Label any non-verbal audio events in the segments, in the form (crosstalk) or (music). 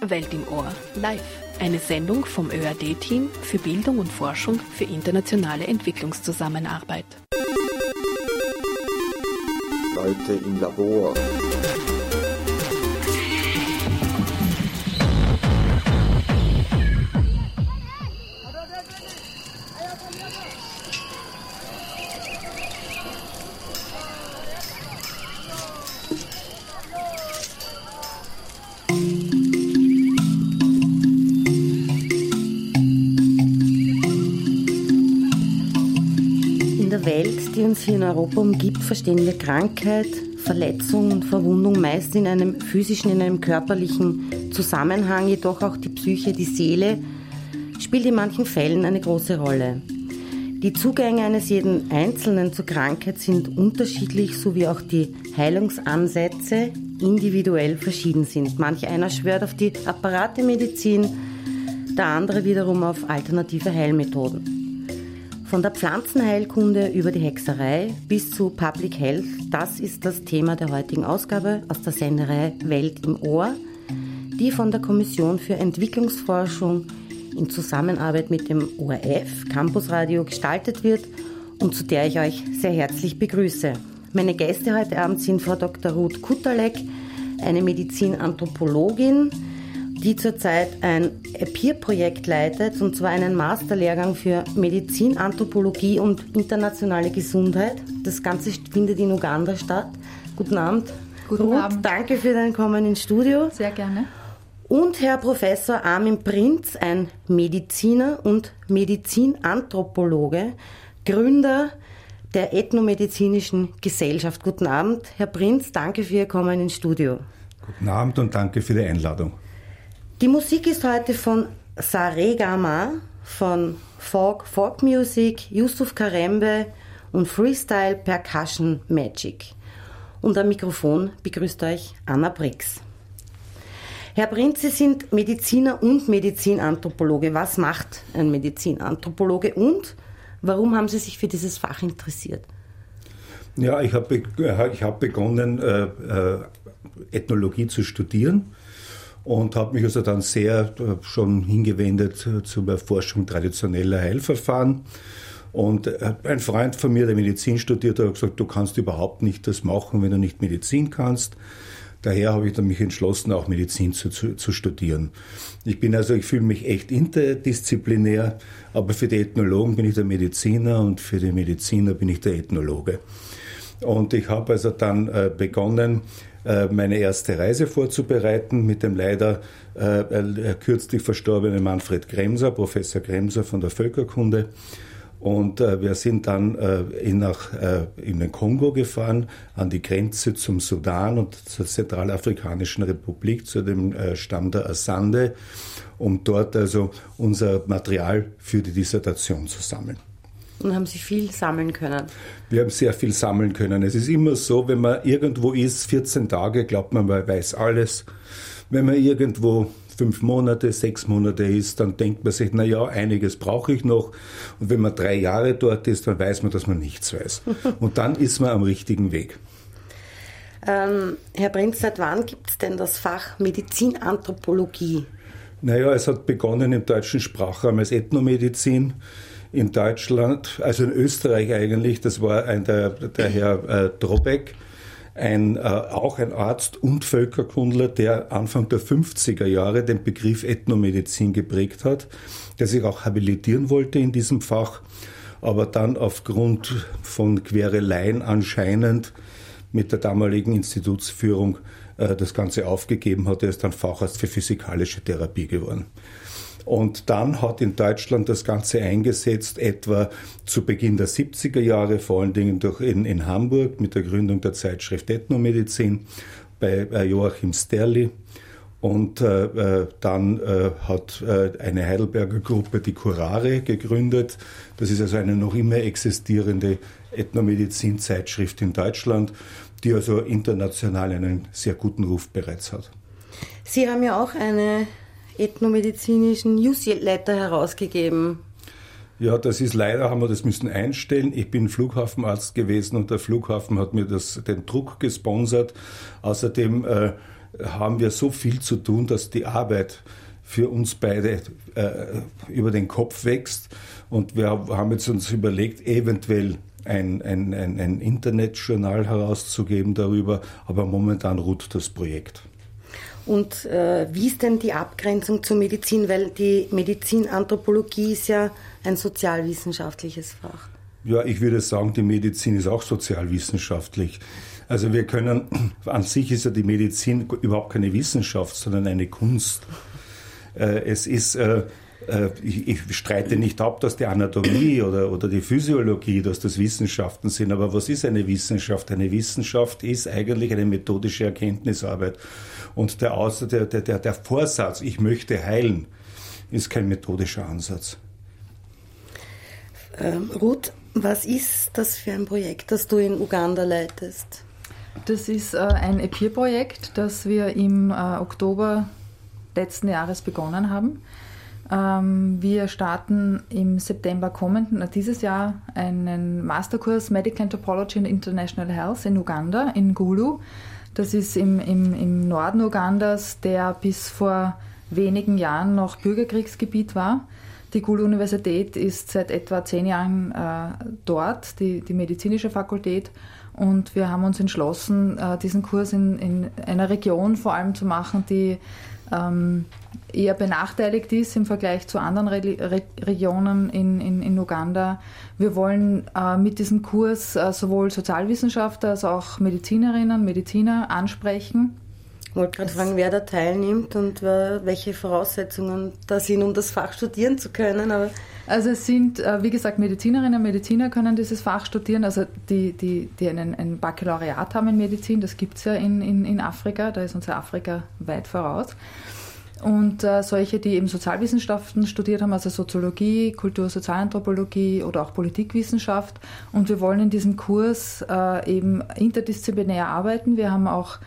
Welt im Ohr live. Eine Sendung vom ÖAD-Team für Bildung und Forschung für internationale Entwicklungszusammenarbeit. Leute im Labor. Uns hier in Europa umgibt, verstehen wir Krankheit, Verletzung und Verwundung meist in einem physischen, in einem körperlichen Zusammenhang, jedoch auch die Psyche, die Seele spielt in manchen Fällen eine große Rolle. Die Zugänge eines jeden Einzelnen zur Krankheit sind unterschiedlich, so wie auch die Heilungsansätze individuell verschieden sind. Manch einer schwört auf die Apparatemedizin, der andere wiederum auf alternative Heilmethoden. Von der Pflanzenheilkunde über die Hexerei bis zu Public Health, das ist das Thema der heutigen Ausgabe aus der Senderei Welt im Ohr, die von der Kommission für Entwicklungsforschung in Zusammenarbeit mit dem ORF Campus Radio gestaltet wird und zu der ich euch sehr herzlich begrüße. Meine Gäste heute Abend sind Frau Dr. Ruth Kutterleck, eine Medizinanthropologin, die zurzeit ein Peer-Projekt leitet, und zwar einen Masterlehrgang für Medizin, Anthropologie und internationale Gesundheit. Das Ganze findet in Uganda statt. Guten Abend. Guten Ruth, Abend. danke für dein Kommen ins Studio. Sehr gerne. Und Herr Professor Armin Prinz, ein Mediziner und Medizinanthropologe, Gründer der Ethnomedizinischen Gesellschaft. Guten Abend, Herr Prinz, danke für Ihr Kommen ins Studio. Guten Abend und danke für die Einladung. Die Musik ist heute von Saregama, von Folk, Folk Music, Yusuf Karembe und Freestyle Percussion Magic. Und am Mikrofon begrüßt euch Anna Brix. Herr Prinz, Sie sind Mediziner und Medizinanthropologe. Was macht ein Medizinanthropologe und warum haben Sie sich für dieses Fach interessiert? Ja, ich habe ich hab begonnen, äh, äh, Ethnologie zu studieren und habe mich also dann sehr äh, schon hingewendet äh, zur Erforschung traditioneller Heilverfahren. Und äh, ein Freund von mir, der Medizin studiert, hat gesagt, du kannst überhaupt nicht das machen, wenn du nicht Medizin kannst. Daher habe ich dann mich entschlossen, auch Medizin zu, zu, zu studieren. Ich bin also, ich fühle mich echt interdisziplinär, aber für die Ethnologen bin ich der Mediziner und für die Mediziner bin ich der Ethnologe. Und ich habe also dann begonnen, meine erste Reise vorzubereiten mit dem leider äh, äh, kürzlich verstorbenen Manfred Kremser, Professor Kremser von der Völkerkunde. Und äh, wir sind dann äh, nach, äh, in den Kongo gefahren, an die Grenze zum Sudan und zur Zentralafrikanischen Republik, zu dem äh, Stamm der Asande, um dort also unser Material für die Dissertation zu sammeln. Und haben Sie viel sammeln können? Wir haben sehr viel sammeln können. Es ist immer so, wenn man irgendwo ist, 14 Tage, glaubt man, man weiß alles. Wenn man irgendwo fünf Monate, sechs Monate ist, dann denkt man sich, na ja, einiges brauche ich noch. Und wenn man drei Jahre dort ist, dann weiß man, dass man nichts weiß. (laughs) Und dann ist man am richtigen Weg. Ähm, Herr Prinz, seit wann gibt es denn das Fach Medizinanthropologie? Naja, es hat begonnen im deutschen Sprachraum als Ethnomedizin in Deutschland, also in Österreich eigentlich, das war ein, der, der Herr äh, Drobeck, ein, äh, auch ein Arzt und Völkerkundler, der Anfang der 50er Jahre den Begriff Ethnomedizin geprägt hat, der sich auch habilitieren wollte in diesem Fach, aber dann aufgrund von Quereleien anscheinend mit der damaligen Institutsführung äh, das Ganze aufgegeben hat. Er ist dann Facharzt für physikalische Therapie geworden. Und dann hat in Deutschland das Ganze eingesetzt, etwa zu Beginn der 70er Jahre, vor allen Dingen durch in, in Hamburg mit der Gründung der Zeitschrift Ethnomedizin bei äh, Joachim Sterli. Und äh, äh, dann äh, hat äh, eine Heidelberger Gruppe die Curare gegründet. Das ist also eine noch immer existierende Ethnomedizin-Zeitschrift in Deutschland, die also international einen sehr guten Ruf bereits hat. Sie haben ja auch eine ethnomedizinischen Newsletter herausgegeben. Ja, das ist leider, haben wir das müssen einstellen. Ich bin Flughafenarzt gewesen und der Flughafen hat mir das, den Druck gesponsert. Außerdem äh, haben wir so viel zu tun, dass die Arbeit für uns beide äh, über den Kopf wächst. Und wir haben jetzt uns überlegt, eventuell ein, ein, ein, ein Internetjournal herauszugeben darüber, aber momentan ruht das Projekt. Und äh, wie ist denn die Abgrenzung zur Medizin? Weil die Medizinanthropologie ist ja ein sozialwissenschaftliches Fach. Ja, ich würde sagen, die Medizin ist auch sozialwissenschaftlich. Also wir können, (clears throat) an sich ist ja die Medizin überhaupt keine Wissenschaft, sondern eine Kunst. Äh, es ist, äh, äh, ich streite nicht ab, dass die Anatomie oder, oder die Physiologie, dass das Wissenschaften sind, aber was ist eine Wissenschaft? Eine Wissenschaft ist eigentlich eine methodische Erkenntnisarbeit. Und der, der, der, der Vorsatz, ich möchte heilen, ist kein methodischer Ansatz. Ähm, Ruth, was ist das für ein Projekt, das du in Uganda leitest? Das ist äh, ein EPIR-Projekt, das wir im äh, Oktober letzten Jahres begonnen haben. Ähm, wir starten im September kommenden, äh, dieses Jahr, einen Masterkurs Medical Anthropology and International Health in Uganda, in Gulu. Das ist im, im, im Norden Ugandas, der bis vor wenigen Jahren noch Bürgerkriegsgebiet war. Die Gulu-Universität ist seit etwa zehn Jahren äh, dort, die, die medizinische Fakultät. Und wir haben uns entschlossen, äh, diesen Kurs in, in einer Region vor allem zu machen, die ähm, eher benachteiligt ist im Vergleich zu anderen Re Re Regionen in, in, in, Uganda. Wir wollen äh, mit diesem Kurs äh, sowohl Sozialwissenschaftler als auch Medizinerinnen, Mediziner ansprechen. Ich wollte gerade fragen, wer da teilnimmt und welche Voraussetzungen da sind, um das Fach studieren zu können. Aber also es sind, äh, wie gesagt, Medizinerinnen und Mediziner können dieses Fach studieren, also die, die, die einen, ein Baccalaureat haben in Medizin, das gibt es ja in, in, in Afrika, da ist unser Afrika weit voraus. Und äh, solche, die eben Sozialwissenschaften studiert haben, also Soziologie, Kultur-Sozialanthropologie oder auch Politikwissenschaft. Und wir wollen in diesem Kurs äh, eben interdisziplinär arbeiten. Wir haben auch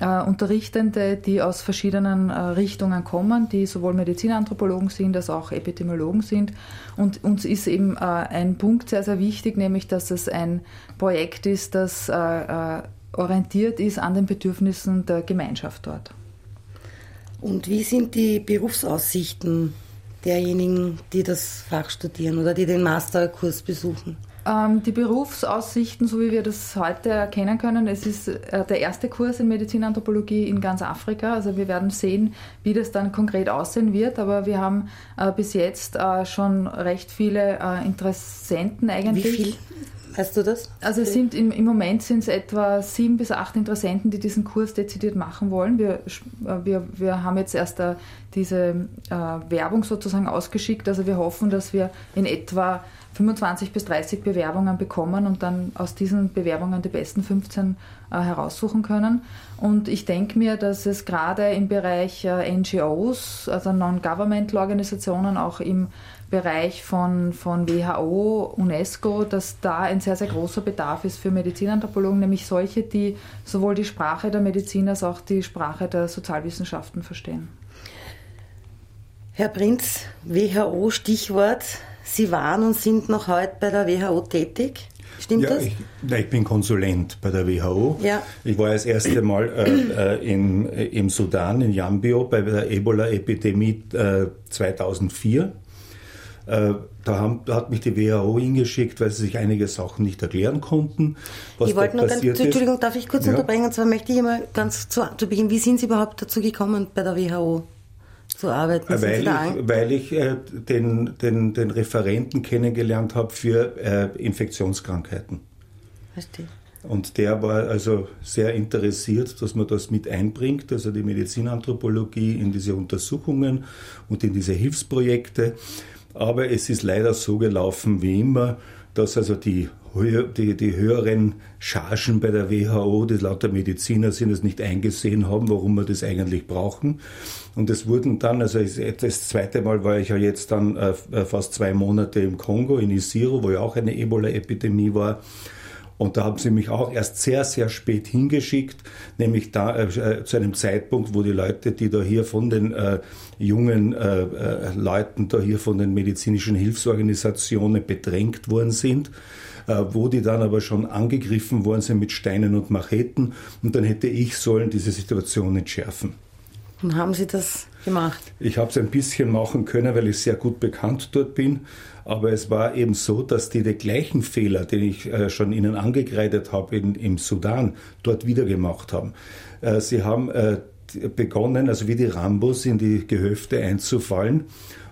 äh, Unterrichtende, die aus verschiedenen äh, Richtungen kommen, die sowohl Medizinanthropologen sind als auch Epidemiologen sind. Und uns ist eben äh, ein Punkt sehr, sehr wichtig, nämlich dass es ein Projekt ist, das äh, orientiert ist an den Bedürfnissen der Gemeinschaft dort. Und wie sind die Berufsaussichten derjenigen, die das Fach studieren oder die den Masterkurs besuchen? Ähm, die Berufsaussichten, so wie wir das heute erkennen können, es ist äh, der erste Kurs in Medizinanthropologie in ganz Afrika. Also wir werden sehen, wie das dann konkret aussehen wird. Aber wir haben äh, bis jetzt äh, schon recht viele Interessenten eigentlich. Wie viel? Weißt du das? Also es sind im, im Moment sind es etwa sieben bis acht Interessenten, die diesen Kurs dezidiert machen wollen. Wir, wir, wir haben jetzt erst diese äh, Werbung sozusagen ausgeschickt. Also wir hoffen, dass wir in etwa 25 bis 30 Bewerbungen bekommen und dann aus diesen Bewerbungen die besten 15 äh, heraussuchen können. Und ich denke mir, dass es gerade im Bereich äh, NGOs, also Non-Governmental-Organisationen, auch im Bereich von, von WHO, UNESCO, dass da ein sehr, sehr großer Bedarf ist für Medizinanthropologen, nämlich solche, die sowohl die Sprache der Medizin als auch die Sprache der Sozialwissenschaften verstehen. Herr Prinz, WHO, Stichwort. Sie waren und sind noch heute bei der WHO tätig. Stimmt ja, das? Ich, ich, bin Konsulent bei der WHO. Ja. Ich war das erste Mal äh, äh, im, äh, im Sudan, in Yambio, bei der Ebola-Epidemie äh, 2004. Äh, da, haben, da, hat mich die WHO hingeschickt, weil sie sich einige Sachen nicht erklären konnten. Was ich wollte noch ganz, Entschuldigung, darf ich kurz ja. unterbrechen? Und zwar möchte ich immer ganz zu, zu Beginn, wie sind Sie überhaupt dazu gekommen bei der WHO? Zu arbeiten? Weil ich, weil ich äh, den, den, den Referenten kennengelernt habe für äh, Infektionskrankheiten. Verstehe. Und der war also sehr interessiert, dass man das mit einbringt, also die Medizinanthropologie in diese Untersuchungen und in diese Hilfsprojekte. Aber es ist leider so gelaufen wie immer, dass also die die, die höheren Chargen bei der WHO, die lauter Mediziner sind, es nicht eingesehen haben, warum wir das eigentlich brauchen. Und es wurden dann, also das zweite Mal war ich ja jetzt dann äh, fast zwei Monate im Kongo, in Isiro, wo ja auch eine Ebola-Epidemie war. Und da haben sie mich auch erst sehr, sehr spät hingeschickt, nämlich da äh, zu einem Zeitpunkt, wo die Leute, die da hier von den äh, jungen äh, äh Leuten, da hier von den medizinischen Hilfsorganisationen bedrängt worden sind äh, wo die dann aber schon angegriffen worden sind mit Steinen und Macheten und dann hätte ich sollen diese Situation entschärfen. Und haben Sie das gemacht? Ich habe es ein bisschen machen können, weil ich sehr gut bekannt dort bin. Aber es war eben so, dass die die gleichen Fehler, den ich äh, schon ihnen angekreidet habe in, im Sudan, dort wieder gemacht haben. Äh, sie haben äh, begonnen, also wie die Rambos in die Gehöfte einzufallen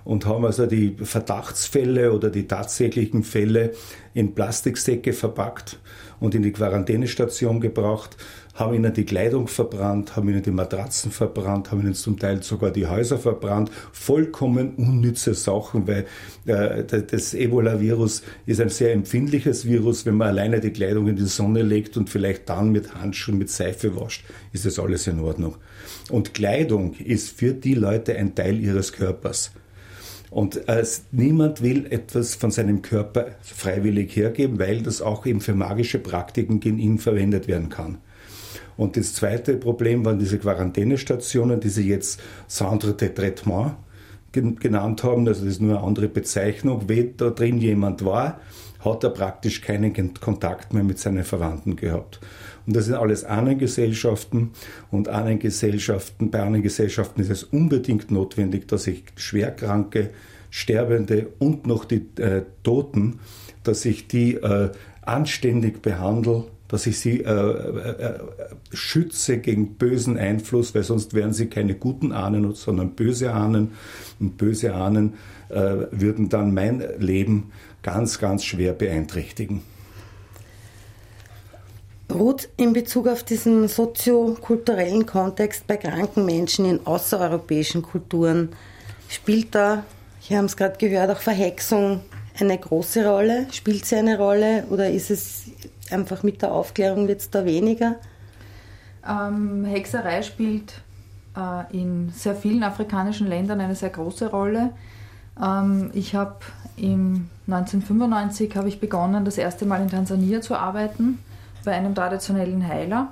und haben also die Verdachtsfälle oder die tatsächlichen Fälle in Plastiksäcke verpackt und in die Quarantänestation gebracht haben ihnen die Kleidung verbrannt, haben ihnen die Matratzen verbrannt, haben ihnen zum Teil sogar die Häuser verbrannt. Vollkommen unnütze Sachen, weil äh, das Ebola-Virus ist ein sehr empfindliches Virus. Wenn man alleine die Kleidung in die Sonne legt und vielleicht dann mit Handschuhen, mit Seife wascht, ist das alles in Ordnung. Und Kleidung ist für die Leute ein Teil ihres Körpers. Und äh, niemand will etwas von seinem Körper freiwillig hergeben, weil das auch eben für magische Praktiken gegen ihn verwendet werden kann. Und das zweite Problem waren diese Quarantänestationen, die sie jetzt Centre de Traitement genannt haben. Also das ist nur eine andere Bezeichnung. Wenn da drin jemand war, hat er praktisch keinen Kontakt mehr mit seinen Verwandten gehabt. Und das sind alles Ahnengesellschaften und Ahnengesellschaften, bei Ahnengesellschaften ist es unbedingt notwendig, dass ich Schwerkranke, Sterbende und noch die äh, Toten, dass ich die äh, anständig behandle dass ich sie äh, äh, äh, schütze gegen bösen Einfluss, weil sonst wären sie keine guten Ahnen, sondern böse Ahnen. Und böse Ahnen äh, würden dann mein Leben ganz, ganz schwer beeinträchtigen. Ruth, in Bezug auf diesen soziokulturellen Kontext bei kranken Menschen in außereuropäischen Kulturen, spielt da, hier haben es gerade gehört, auch Verhexung eine große Rolle? Spielt sie eine Rolle oder ist es einfach mit der Aufklärung wird es da weniger? Ähm, Hexerei spielt äh, in sehr vielen afrikanischen Ländern eine sehr große Rolle. Ähm, ich habe 1995 habe ich begonnen, das erste Mal in Tansania zu arbeiten bei einem traditionellen Heiler.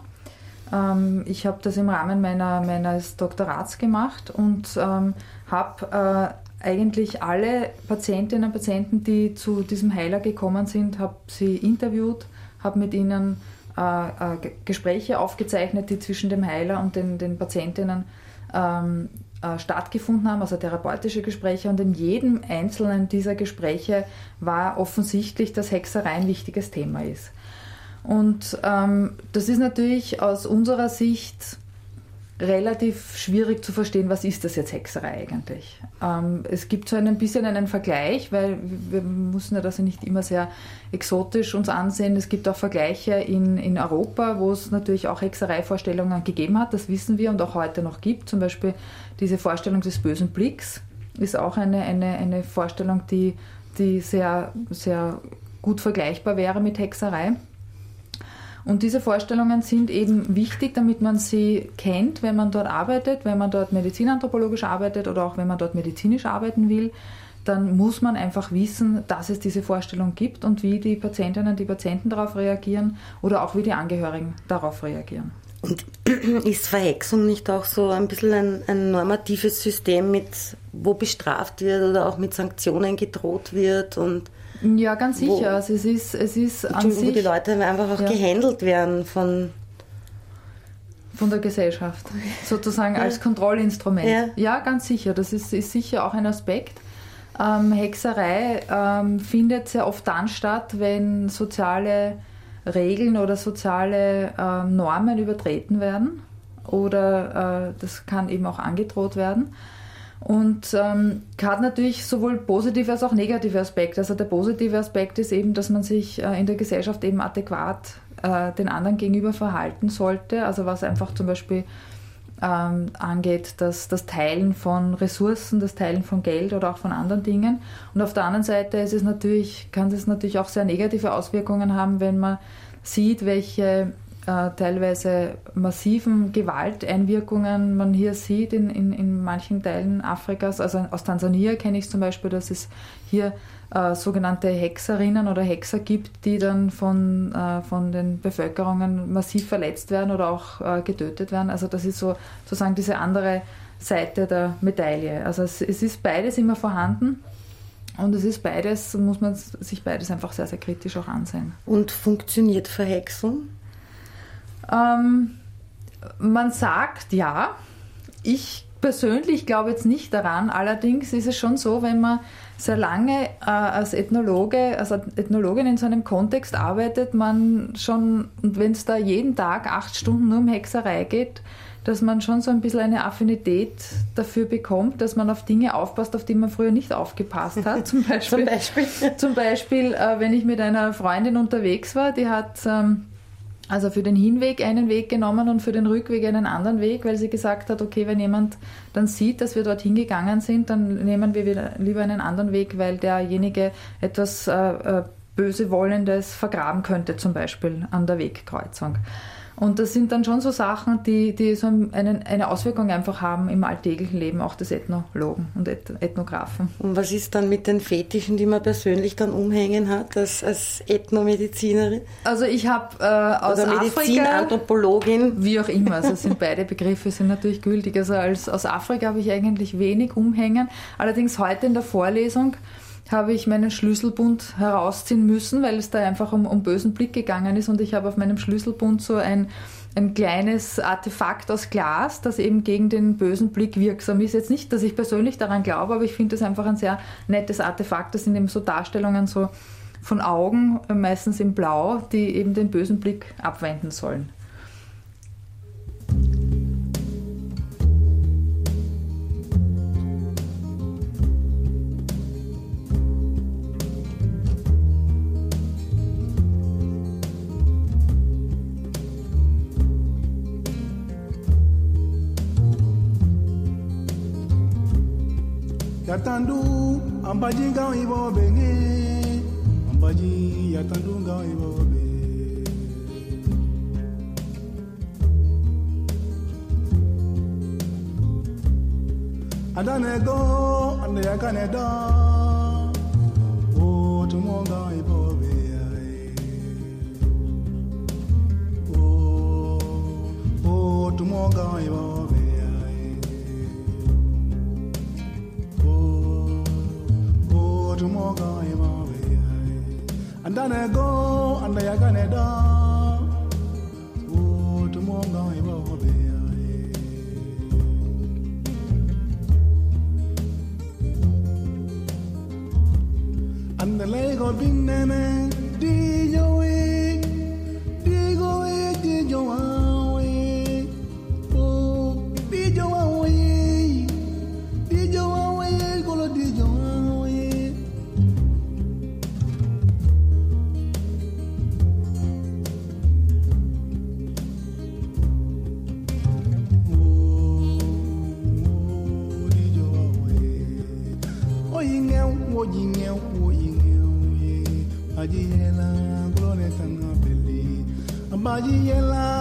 Ähm, ich habe das im Rahmen meiner, meines Doktorats gemacht und ähm, habe äh, eigentlich alle Patientinnen und Patienten, die zu diesem Heiler gekommen sind, habe sie interviewt habe mit ihnen äh, äh, Gespräche aufgezeichnet, die zwischen dem Heiler und den, den Patientinnen ähm, äh, stattgefunden haben, also therapeutische Gespräche. Und in jedem einzelnen dieser Gespräche war offensichtlich, dass Hexerei ein wichtiges Thema ist. Und ähm, das ist natürlich aus unserer Sicht relativ schwierig zu verstehen, was ist das jetzt Hexerei eigentlich. Ähm, es gibt so ein bisschen einen Vergleich, weil wir müssen ja das nicht immer sehr exotisch uns ansehen. Es gibt auch Vergleiche in, in Europa, wo es natürlich auch Hexereivorstellungen gegeben hat, das wissen wir und auch heute noch gibt. Zum Beispiel diese Vorstellung des bösen Blicks ist auch eine, eine, eine Vorstellung, die, die sehr, sehr gut vergleichbar wäre mit Hexerei. Und diese Vorstellungen sind eben wichtig, damit man sie kennt, wenn man dort arbeitet, wenn man dort medizinanthropologisch arbeitet oder auch wenn man dort medizinisch arbeiten will. Dann muss man einfach wissen, dass es diese Vorstellung gibt und wie die Patientinnen und die Patienten darauf reagieren oder auch wie die Angehörigen darauf reagieren. Und (clears throat) ist Verhexung nicht auch so ein bisschen ein, ein, normatives System, mit, wo bestraft wird oder auch mit Sanktionen gedroht wird und ja, ganz sicher. Wo, also es ist, es ist an sich, wo die Leute einfach auch ja. gehandelt werden von von der Gesellschaft, sozusagen ja. als Kontrollinstrument. Ja. ja. ganz sicher. Das ist, ist sicher auch ein Aspekt. Ähm, Hexerei ähm, findet sehr oft dann statt, wenn soziale Regeln oder soziale ähm, Normen übertreten werden. Oder äh, das kann eben auch angedroht werden. Und ähm, hat natürlich sowohl positive als auch negative Aspekte. Also der positive Aspekt ist eben, dass man sich äh, in der Gesellschaft eben adäquat äh, den anderen gegenüber verhalten sollte. Also was einfach zum Beispiel ähm, angeht, das, das Teilen von Ressourcen, das Teilen von Geld oder auch von anderen Dingen. Und auf der anderen Seite ist es natürlich, kann es natürlich auch sehr negative Auswirkungen haben, wenn man sieht, welche äh, teilweise massiven Gewalteinwirkungen man hier sieht in, in, in manchen Teilen Afrikas. Also aus Tansania kenne ich zum Beispiel, dass es hier äh, sogenannte Hexerinnen oder Hexer gibt, die dann von, äh, von den Bevölkerungen massiv verletzt werden oder auch äh, getötet werden. Also das ist so sozusagen diese andere Seite der Medaille. Also es, es ist beides immer vorhanden. Und es ist beides, muss man sich beides einfach sehr, sehr kritisch auch ansehen. Und funktioniert Verhexung? Ähm, man sagt ja. Ich persönlich glaube jetzt nicht daran. Allerdings ist es schon so, wenn man sehr lange äh, als Ethnologe, als Ethnologin in so einem Kontext arbeitet, man schon, und wenn es da jeden Tag acht Stunden nur um Hexerei geht, dass man schon so ein bisschen eine Affinität dafür bekommt, dass man auf Dinge aufpasst, auf die man früher nicht aufgepasst hat. (laughs) Zum Beispiel, zum Beispiel, (laughs) zum Beispiel äh, wenn ich mit einer Freundin unterwegs war, die hat ähm, also für den Hinweg einen Weg genommen und für den Rückweg einen anderen Weg, weil sie gesagt hat, okay, wenn jemand dann sieht, dass wir dorthin gegangen sind, dann nehmen wir lieber einen anderen Weg, weil derjenige etwas äh, äh Böse Wollendes vergraben könnte, zum Beispiel an der Wegkreuzung. Und das sind dann schon so Sachen, die, die so einen, eine Auswirkung einfach haben im alltäglichen Leben auch des Ethnologen und Ethnographen. Und was ist dann mit den Fetischen, die man persönlich dann umhängen hat als, als Ethnomedizinerin? Also ich habe äh, aus Oder Medizin, Afrika, Anthropologin. Wie auch immer, also sind (laughs) beide Begriffe sind natürlich gültig. Also als, aus Afrika habe ich eigentlich wenig umhängen. Allerdings heute in der Vorlesung habe ich meinen Schlüsselbund herausziehen müssen, weil es da einfach um, um bösen Blick gegangen ist und ich habe auf meinem Schlüsselbund so ein, ein kleines Artefakt aus Glas, das eben gegen den bösen Blick wirksam ist. Jetzt nicht, dass ich persönlich daran glaube, aber ich finde es einfach ein sehr nettes Artefakt. Das sind eben so Darstellungen so von Augen, meistens in Blau, die eben den bösen Blick abwenden sollen. Yatandu ambaji gaw ibo benge ambaji yatandu gaw ibo be adane go ande yakane do o tumo gaw ibo be o o tumo gaw ibo tumoga imawe andane go anda yagane da o tumoga imawe andale go binene 蚂蚁也来。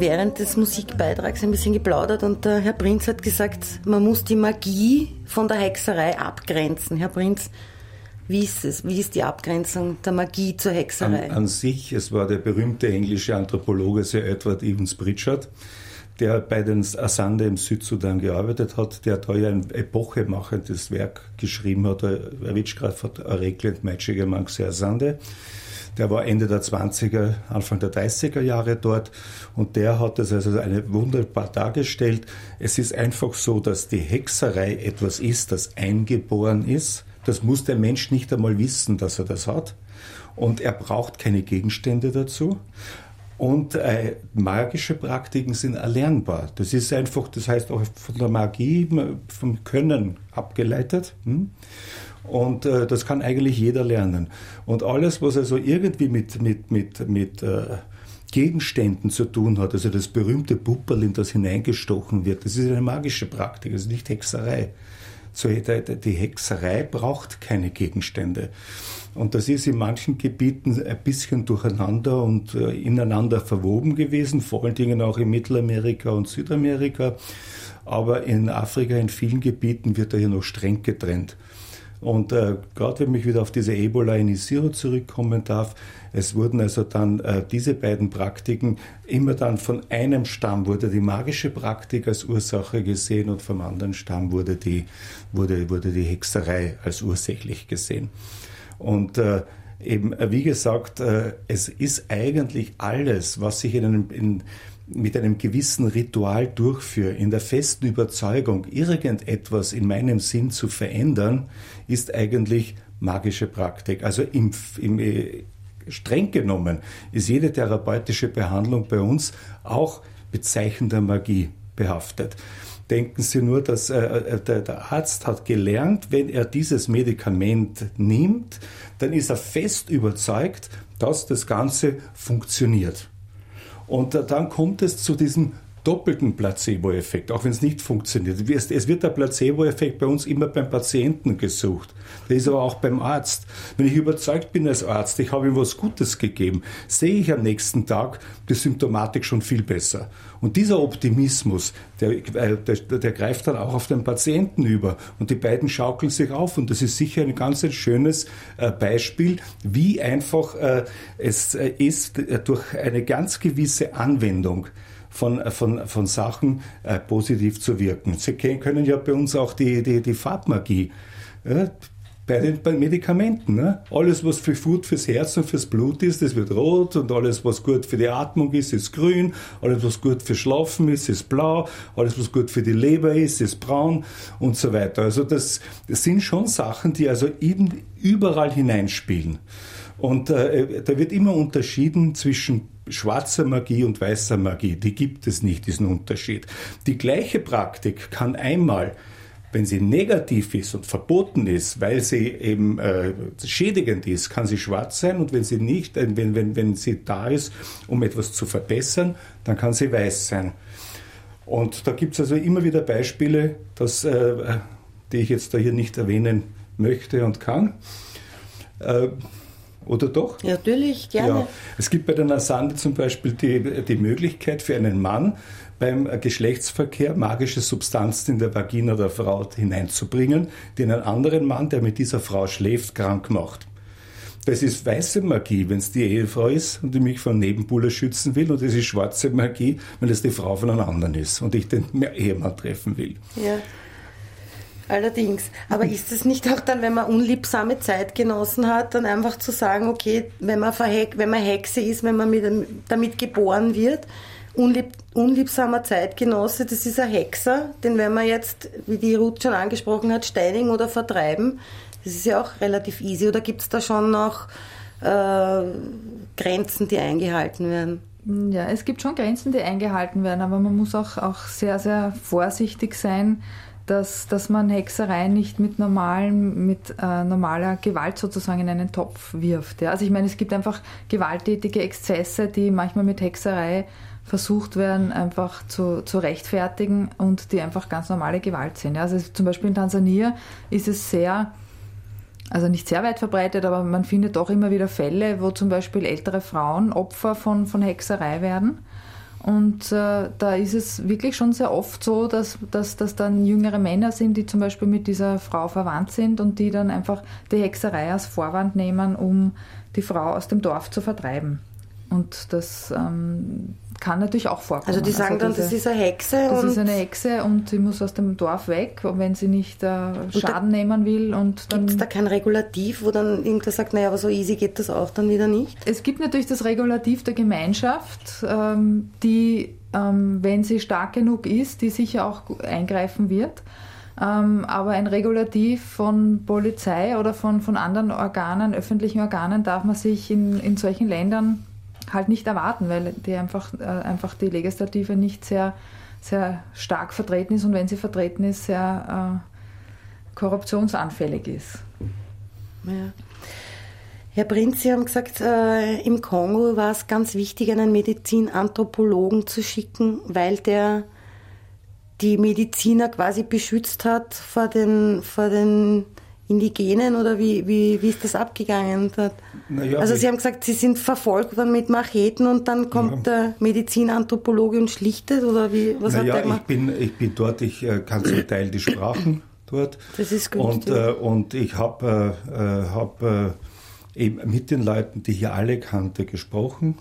Während des Musikbeitrags ein bisschen geplaudert und der Herr Prinz hat gesagt, man muss die Magie von der Hexerei abgrenzen. Herr Prinz, wie ist es? Wie ist die Abgrenzung der Magie zur Hexerei? An, an sich, es war der berühmte englische Anthropologe Sir Edward Evans Pritchard, der bei den Asande im Südsudan gearbeitet hat, der da ja ein epochemachendes Werk geschrieben hat, Witchcraft hat Oracle and Magic among the Asande. Der war Ende der 20er, Anfang der 30er Jahre dort und der hat es also eine wunderbar dargestellt. Es ist einfach so, dass die Hexerei etwas ist, das eingeboren ist. Das muss der Mensch nicht einmal wissen, dass er das hat. Und er braucht keine Gegenstände dazu. Und äh, magische Praktiken sind erlernbar. Das ist einfach, das heißt auch von der Magie, vom Können abgeleitet. Hm? Und äh, das kann eigentlich jeder lernen. Und alles, was also irgendwie mit, mit, mit, mit äh, Gegenständen zu tun hat, also das berühmte Pupperl, in das hineingestochen wird, das ist eine magische Praktik, also nicht Hexerei. So, die Hexerei braucht keine Gegenstände. Und das ist in manchen Gebieten ein bisschen durcheinander und äh, ineinander verwoben gewesen, vor allen Dingen auch in Mittelamerika und Südamerika. Aber in Afrika, in vielen Gebieten wird da hier noch streng getrennt. Und äh, gerade wenn ich wieder auf diese Ebola-Inisierung zurückkommen darf, es wurden also dann äh, diese beiden Praktiken immer dann von einem Stamm wurde die magische Praktik als Ursache gesehen und vom anderen Stamm wurde die, wurde, wurde die Hexerei als ursächlich gesehen. Und äh, eben, wie gesagt, äh, es ist eigentlich alles, was sich in einem, in, mit einem gewissen Ritual durchführe, in der festen Überzeugung, irgendetwas in meinem Sinn zu verändern, ist eigentlich magische Praktik. Also im, im, äh, streng genommen ist jede therapeutische Behandlung bei uns auch bezeichnender Magie behaftet. Denken Sie nur, dass äh, äh, der, der Arzt hat gelernt, wenn er dieses Medikament nimmt, dann ist er fest überzeugt, dass das Ganze funktioniert. Und dann kommt es zu diesem doppelten Placebo-Effekt, auch wenn es nicht funktioniert. Es wird der Placebo-Effekt bei uns immer beim Patienten gesucht. Der ist aber auch beim Arzt. Wenn ich überzeugt bin als Arzt, ich habe ihm was Gutes gegeben, sehe ich am nächsten Tag die Symptomatik schon viel besser. Und dieser Optimismus, der, äh, der, der greift dann auch auf den Patienten über. Und die beiden schaukeln sich auf. Und das ist sicher ein ganz ein schönes äh, Beispiel, wie einfach äh, es ist, durch eine ganz gewisse Anwendung von, von, von Sachen äh, positiv zu wirken. Sie können ja bei uns auch die, die, die Farbmagie. Ja, bei den Medikamenten. Ne? Alles, was für Food fürs Herz und fürs Blut ist, das wird rot und alles, was gut für die Atmung ist, ist grün. Alles, was gut für Schlafen ist, ist blau. Alles, was gut für die Leber ist, ist braun und so weiter. Also das, das sind schon Sachen, die also eben überall hineinspielen. Und äh, da wird immer unterschieden zwischen schwarzer Magie und weißer Magie. Die gibt es nicht, diesen Unterschied. Die gleiche Praktik kann einmal wenn sie negativ ist und verboten ist, weil sie eben äh, schädigend ist, kann sie schwarz sein und wenn sie nicht, äh, wenn, wenn, wenn sie da ist, um etwas zu verbessern, dann kann sie weiß sein. Und da gibt es also immer wieder Beispiele, dass, äh, die ich jetzt da hier nicht erwähnen möchte und kann. Oder doch? Ja, natürlich, gerne. Ja. Es gibt bei der Nasande zum Beispiel die, die Möglichkeit für einen Mann, beim Geschlechtsverkehr magische Substanzen in der Vagina der Frau hineinzubringen, die einen anderen Mann, der mit dieser Frau schläft, krank macht. Das ist weiße Magie, wenn es die Ehefrau ist und die mich von Nebenbuhler schützen will. Und das ist schwarze Magie, wenn es die Frau von einem anderen ist und ich den Ehemann treffen will. Ja. Allerdings. Aber ist es nicht auch dann, wenn man unliebsame Zeitgenossen hat, dann einfach zu sagen, okay, wenn man, verheck, wenn man Hexe ist, wenn man mit, damit geboren wird, unlieb, unliebsamer Zeitgenosse, das ist ein Hexer, den werden wir jetzt, wie die Ruth schon angesprochen hat, steinigen oder vertreiben. Das ist ja auch relativ easy. Oder gibt es da schon noch äh, Grenzen, die eingehalten werden? Ja, es gibt schon Grenzen, die eingehalten werden, aber man muss auch, auch sehr, sehr vorsichtig sein, dass, dass man Hexerei nicht mit, normalen, mit äh, normaler Gewalt sozusagen in einen Topf wirft. Ja? Also ich meine, es gibt einfach gewalttätige Exzesse, die manchmal mit Hexerei versucht werden, einfach zu, zu rechtfertigen und die einfach ganz normale Gewalt sind. Also zum Beispiel in Tansania ist es sehr, also nicht sehr weit verbreitet, aber man findet doch immer wieder Fälle, wo zum Beispiel ältere Frauen Opfer von, von Hexerei werden. Und äh, da ist es wirklich schon sehr oft so, dass, dass dass dann jüngere Männer sind, die zum Beispiel mit dieser Frau verwandt sind und die dann einfach die Hexerei als Vorwand nehmen, um die Frau aus dem Dorf zu vertreiben. Und das ähm, kann natürlich auch vorkommen. Also die sagen also diese, dann, das ist eine Hexe. Das ist eine Hexe und sie muss aus dem Dorf weg, wenn sie nicht äh, Schaden nehmen will. Gibt es da kein Regulativ, wo dann irgendwer sagt, naja, aber so easy geht das auch dann wieder nicht? Es gibt natürlich das Regulativ der Gemeinschaft, ähm, die, ähm, wenn sie stark genug ist, die sicher auch eingreifen wird. Ähm, aber ein Regulativ von Polizei oder von, von anderen Organen, öffentlichen Organen, darf man sich in, in solchen Ländern halt nicht erwarten, weil die einfach, äh, einfach die Legislative nicht sehr, sehr stark vertreten ist und wenn sie vertreten ist, sehr äh, korruptionsanfällig ist. Ja. Herr Prinz, Sie haben gesagt, äh, im Kongo war es ganz wichtig, einen Medizinanthropologen zu schicken, weil der die Mediziner quasi beschützt hat vor den, vor den Indigenen oder wie, wie, wie ist das abgegangen? Ja, also Sie haben gesagt, Sie sind verfolgt dann mit Macheten und dann kommt ja. der Medizinanthropologe und schlichtet oder wie? Was naja, hat der gemacht? Ich bin, ich bin dort, ich äh, kann zum Teil die Sprachen dort. Das ist gut. Und, äh, und ich habe äh, hab, äh, eben mit den Leuten, die hier alle kannte, gesprochen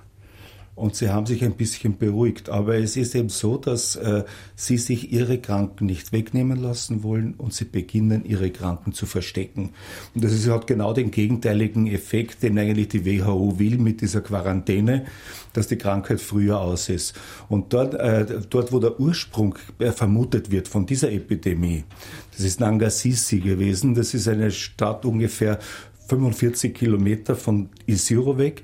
und sie haben sich ein bisschen beruhigt. Aber es ist eben so, dass äh, sie sich ihre Kranken nicht wegnehmen lassen wollen und sie beginnen, ihre Kranken zu verstecken. Und das ist, hat genau den gegenteiligen Effekt, den eigentlich die WHO will mit dieser Quarantäne, dass die Krankheit früher aus ist. Und dort, äh, dort wo der Ursprung äh, vermutet wird von dieser Epidemie, das ist Nangasisi gewesen, das ist eine Stadt ungefähr 45 Kilometer von Isiro weg.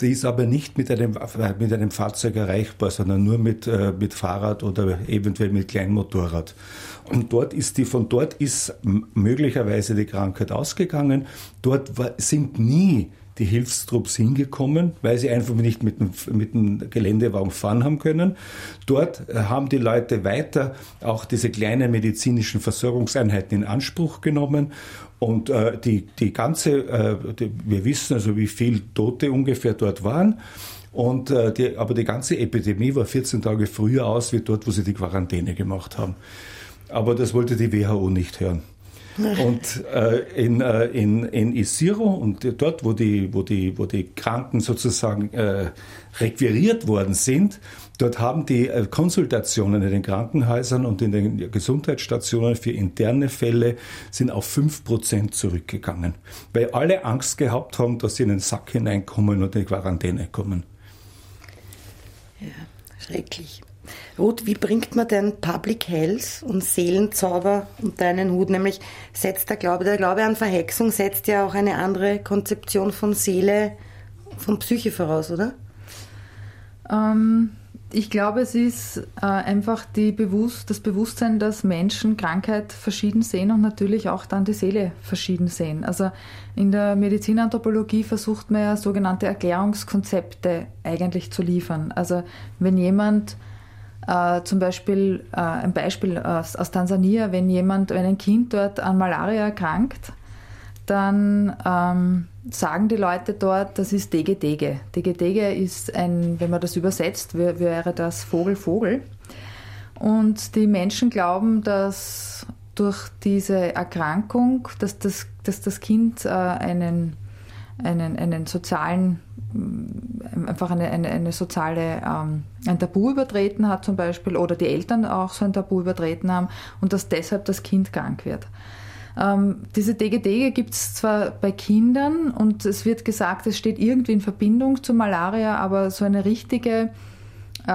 Die ist aber nicht mit einem, mit einem Fahrzeug erreichbar, sondern nur mit, äh, mit Fahrrad oder eventuell mit Kleinmotorrad. Und dort ist die, von dort ist möglicherweise die Krankheit ausgegangen. Dort war, sind nie die Hilfstrupps hingekommen, weil sie einfach nicht mit dem, mit dem Geländewagen fahren haben können. Dort äh, haben die Leute weiter auch diese kleinen medizinischen Versorgungseinheiten in Anspruch genommen und äh, die, die ganze, äh, die, wir wissen also, wie viele Tote ungefähr dort waren. Und, äh, die, aber die ganze Epidemie war 14 Tage früher aus, wie dort, wo sie die Quarantäne gemacht haben. Aber das wollte die WHO nicht hören. (laughs) Und äh, in, äh, in, in Isiro und dort, wo die, wo die, wo die Kranken sozusagen äh, requiriert worden sind, dort haben die äh, Konsultationen in den Krankenhäusern und in den Gesundheitsstationen für interne Fälle sind auf 5% zurückgegangen, weil alle Angst gehabt haben, dass sie in den Sack hineinkommen und in Quarantäne kommen. Ja, schrecklich. Ruth, wie bringt man denn Public Health und Seelenzauber unter einen Hut? Nämlich setzt der Glaube, der Glaube an Verhexung setzt ja auch eine andere Konzeption von Seele, von Psyche voraus, oder? Ähm, ich glaube, es ist äh, einfach Bewusst-, das Bewusstsein, dass Menschen Krankheit verschieden sehen und natürlich auch dann die Seele verschieden sehen. Also in der Medizinanthropologie versucht man ja sogenannte Erklärungskonzepte eigentlich zu liefern. Also wenn jemand äh, zum Beispiel, äh, ein Beispiel aus, aus, Tansania, wenn jemand, wenn ein Kind dort an Malaria erkrankt, dann ähm, sagen die Leute dort, das ist Dege-Dege. Dege-Dege ist ein, wenn man das übersetzt, wäre das Vogel-Vogel. Und die Menschen glauben, dass durch diese Erkrankung, dass das, dass das Kind äh, einen, einen, einen sozialen ähm, einfach eine, eine, eine soziale, ähm, ein Tabu übertreten hat zum Beispiel oder die Eltern auch so ein Tabu übertreten haben und dass deshalb das Kind krank wird. Ähm, diese DGD gibt es zwar bei Kindern und es wird gesagt, es steht irgendwie in Verbindung zu Malaria, aber so eine richtige äh,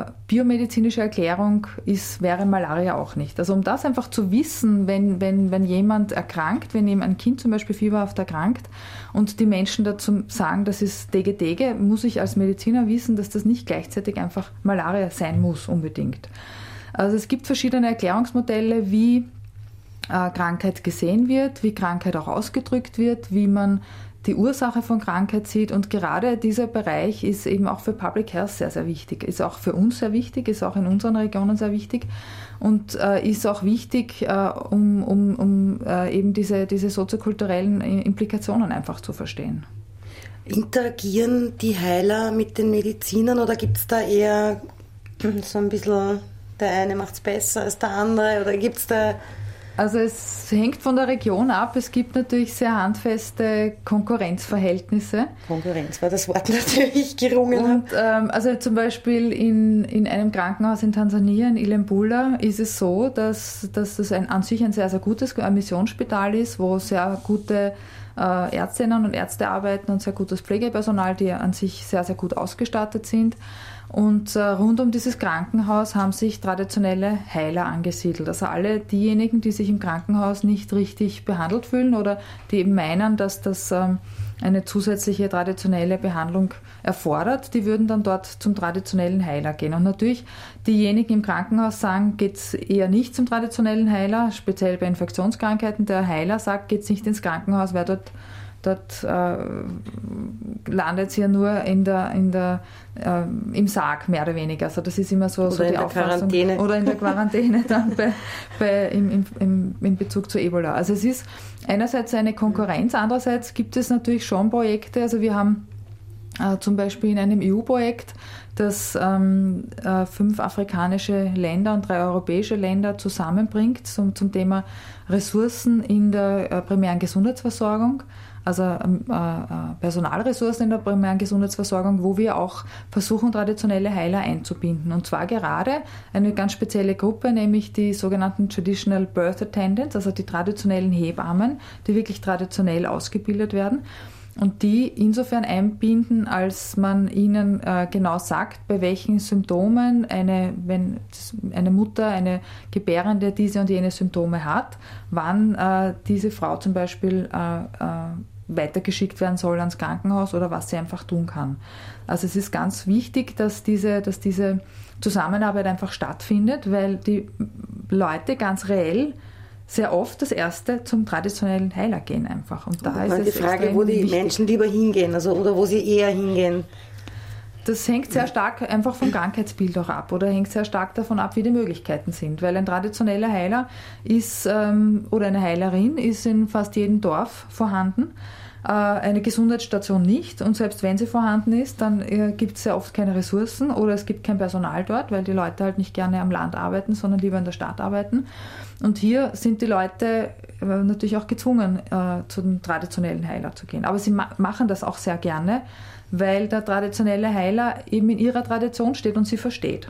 äh, biomedizinische Erklärung ist, wäre Malaria auch nicht. Also um das einfach zu wissen, wenn, wenn, wenn jemand erkrankt, wenn jemand ein Kind zum Beispiel fieberhaft erkrankt und die Menschen dazu sagen, das ist Dege-Dege, muss ich als Mediziner wissen, dass das nicht gleichzeitig einfach Malaria sein muss unbedingt. Also es gibt verschiedene Erklärungsmodelle, wie äh, Krankheit gesehen wird, wie Krankheit auch ausgedrückt wird, wie man die Ursache von Krankheit sieht. Und gerade dieser Bereich ist eben auch für Public Health sehr, sehr wichtig. Ist auch für uns sehr wichtig, ist auch in unseren Regionen sehr wichtig und äh, ist auch wichtig, äh, um, um, um äh, eben diese, diese soziokulturellen Implikationen einfach zu verstehen. Interagieren die Heiler mit den Medizinern oder gibt es da eher so ein bisschen, der eine macht es besser als der andere oder gibt es da also es hängt von der Region ab. Es gibt natürlich sehr handfeste Konkurrenzverhältnisse. Konkurrenz war das Wort (laughs) natürlich gerungen. Und ähm, also zum Beispiel in, in einem Krankenhaus in Tansania, in Ilembula, ist es so, dass, dass das ein, an sich ein sehr, sehr gutes Missionsspital ist, wo sehr gute äh, Ärztinnen und Ärzte arbeiten und sehr gutes Pflegepersonal, die an sich sehr, sehr gut ausgestattet sind. Und äh, rund um dieses Krankenhaus haben sich traditionelle Heiler angesiedelt. Also alle diejenigen, die sich im Krankenhaus nicht richtig behandelt fühlen oder die eben meinen, dass das ähm, eine zusätzliche traditionelle Behandlung erfordert, die würden dann dort zum traditionellen Heiler gehen. Und natürlich diejenigen im Krankenhaus sagen, geht es eher nicht zum traditionellen Heiler, speziell bei Infektionskrankheiten. Der Heiler sagt, geht es nicht ins Krankenhaus, weil dort Dort äh, landet sie ja nur in der, in der, äh, im Sarg, mehr oder weniger. Also das ist immer so, oder so die Auffassung. Quarantäne. Oder in der Quarantäne (laughs) dann bei, bei, im, im, im Bezug zu Ebola. Also es ist einerseits eine Konkurrenz, andererseits gibt es natürlich schon Projekte. Also wir haben äh, zum Beispiel in einem EU-Projekt, das ähm, äh, fünf afrikanische Länder und drei europäische Länder zusammenbringt zum, zum Thema Ressourcen in der äh, primären Gesundheitsversorgung also ähm, äh, äh, Personalressourcen in der primären Gesundheitsversorgung, wo wir auch versuchen, traditionelle Heiler einzubinden. Und zwar gerade eine ganz spezielle Gruppe, nämlich die sogenannten Traditional Birth Attendants, also die traditionellen Hebammen, die wirklich traditionell ausgebildet werden und die insofern einbinden, als man ihnen äh, genau sagt, bei welchen Symptomen eine, wenn eine Mutter, eine Gebärende diese und jene Symptome hat, wann äh, diese Frau zum Beispiel äh, äh weitergeschickt werden soll ans Krankenhaus oder was sie einfach tun kann. Also es ist ganz wichtig, dass diese, dass diese Zusammenarbeit einfach stattfindet, weil die Leute ganz reell sehr oft das erste zum traditionellen Heiler gehen einfach. Und da ist die Frage, wo die wichtig. Menschen lieber hingehen, also oder wo sie eher hingehen. Das hängt sehr stark einfach vom Krankheitsbild auch ab oder hängt sehr stark davon ab, wie die Möglichkeiten sind. Weil ein traditioneller Heiler ist ähm, oder eine Heilerin ist in fast jedem Dorf vorhanden. Äh, eine Gesundheitsstation nicht und selbst wenn sie vorhanden ist, dann äh, gibt es sehr oft keine Ressourcen oder es gibt kein Personal dort, weil die Leute halt nicht gerne am Land arbeiten, sondern lieber in der Stadt arbeiten. Und hier sind die Leute äh, natürlich auch gezwungen, zu dem traditionellen Heiler zu gehen. Aber sie ma machen das auch sehr gerne, weil der traditionelle Heiler eben in ihrer Tradition steht und sie versteht.